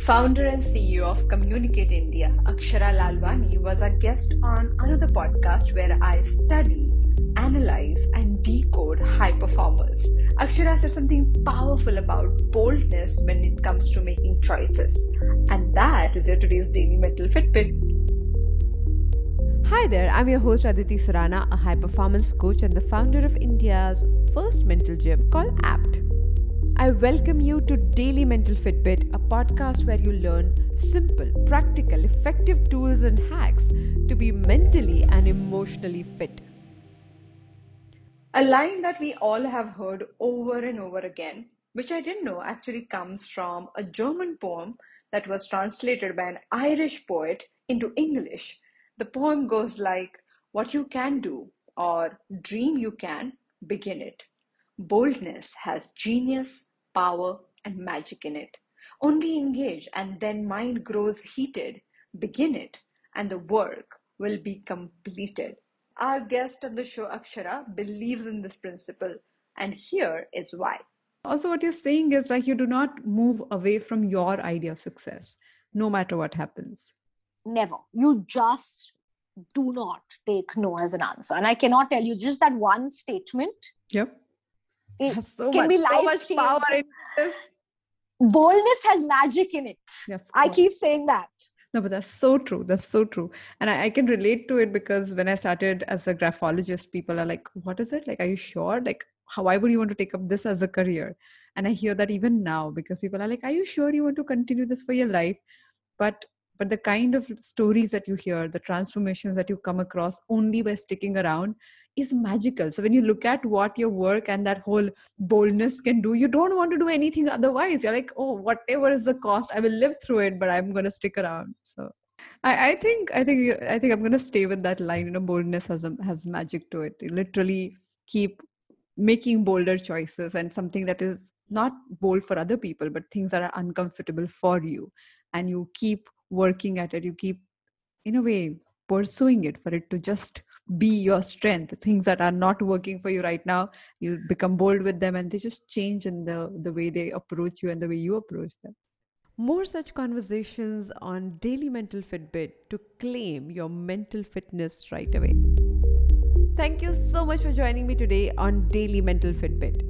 Founder and CEO of Communicate India, Akshaara Lalwani, was a guest on another podcast where I study, analyze, and decode high performers. Akshaara said something powerful about boldness when it comes to making choices. And that is your today's Daily Mental Fitbit. Hi there, I'm your host Aditi Surana, a high performance coach and the founder of India's first mental gym called APT. I welcome you to Daily Mental Fitbit, a podcast where you learn simple, practical, effective tools and hacks to be mentally and emotionally fit. A line that we all have heard over and over again, which I didn't know actually comes from a German poem that was translated by an Irish poet into English. The poem goes like, What you can do, or dream you can, begin it. Boldness has genius, power, and magic in it. Only engage, and then mind grows heated. Begin it, and the work will be completed. Our guest on the show, Akshaara, believes in this principle, and here is why. Also, what you're saying is like you do not move away from your idea of success, no matter what happens. Never. You just do not take no as an answer. And I cannot tell you just that one statement. Yep it so can much, be life so much power in this. Boldness has magic in it. I keep saying that. No, but that's so true. That's so true. And I, I, can relate to it because when I started as a graphologist, people are like, what is it? Like, are you sure? Like, how, why would you want to take up this as a career? And I hear that even now because people are like, are you sure you want to continue this for your life? But but the kind of stories that you hear, the transformations that you come across only by sticking around, is magical. So when you look at what your work and that whole boldness can do, you don't want to do anything otherwise. You're like, oh, whatever is the cost, I will live through it, but I'm going to stick around. So I, I think I think I think I'm going to stay with that line. You know, boldness has a, has magic to it. You literally keep making bolder choices and something that is not bold for other people, but things that are uncomfortable for you, and you keep working at it. You keep, in a way, pursuing it for it to just be your strength. Things that are not working for you right now you become bold with them and they just change in the the way they approach you and the way you approach them. More such conversations on daily mental fitbit to claim your mental fitness right away. Thank you so much for joining me today on daily mental fitbit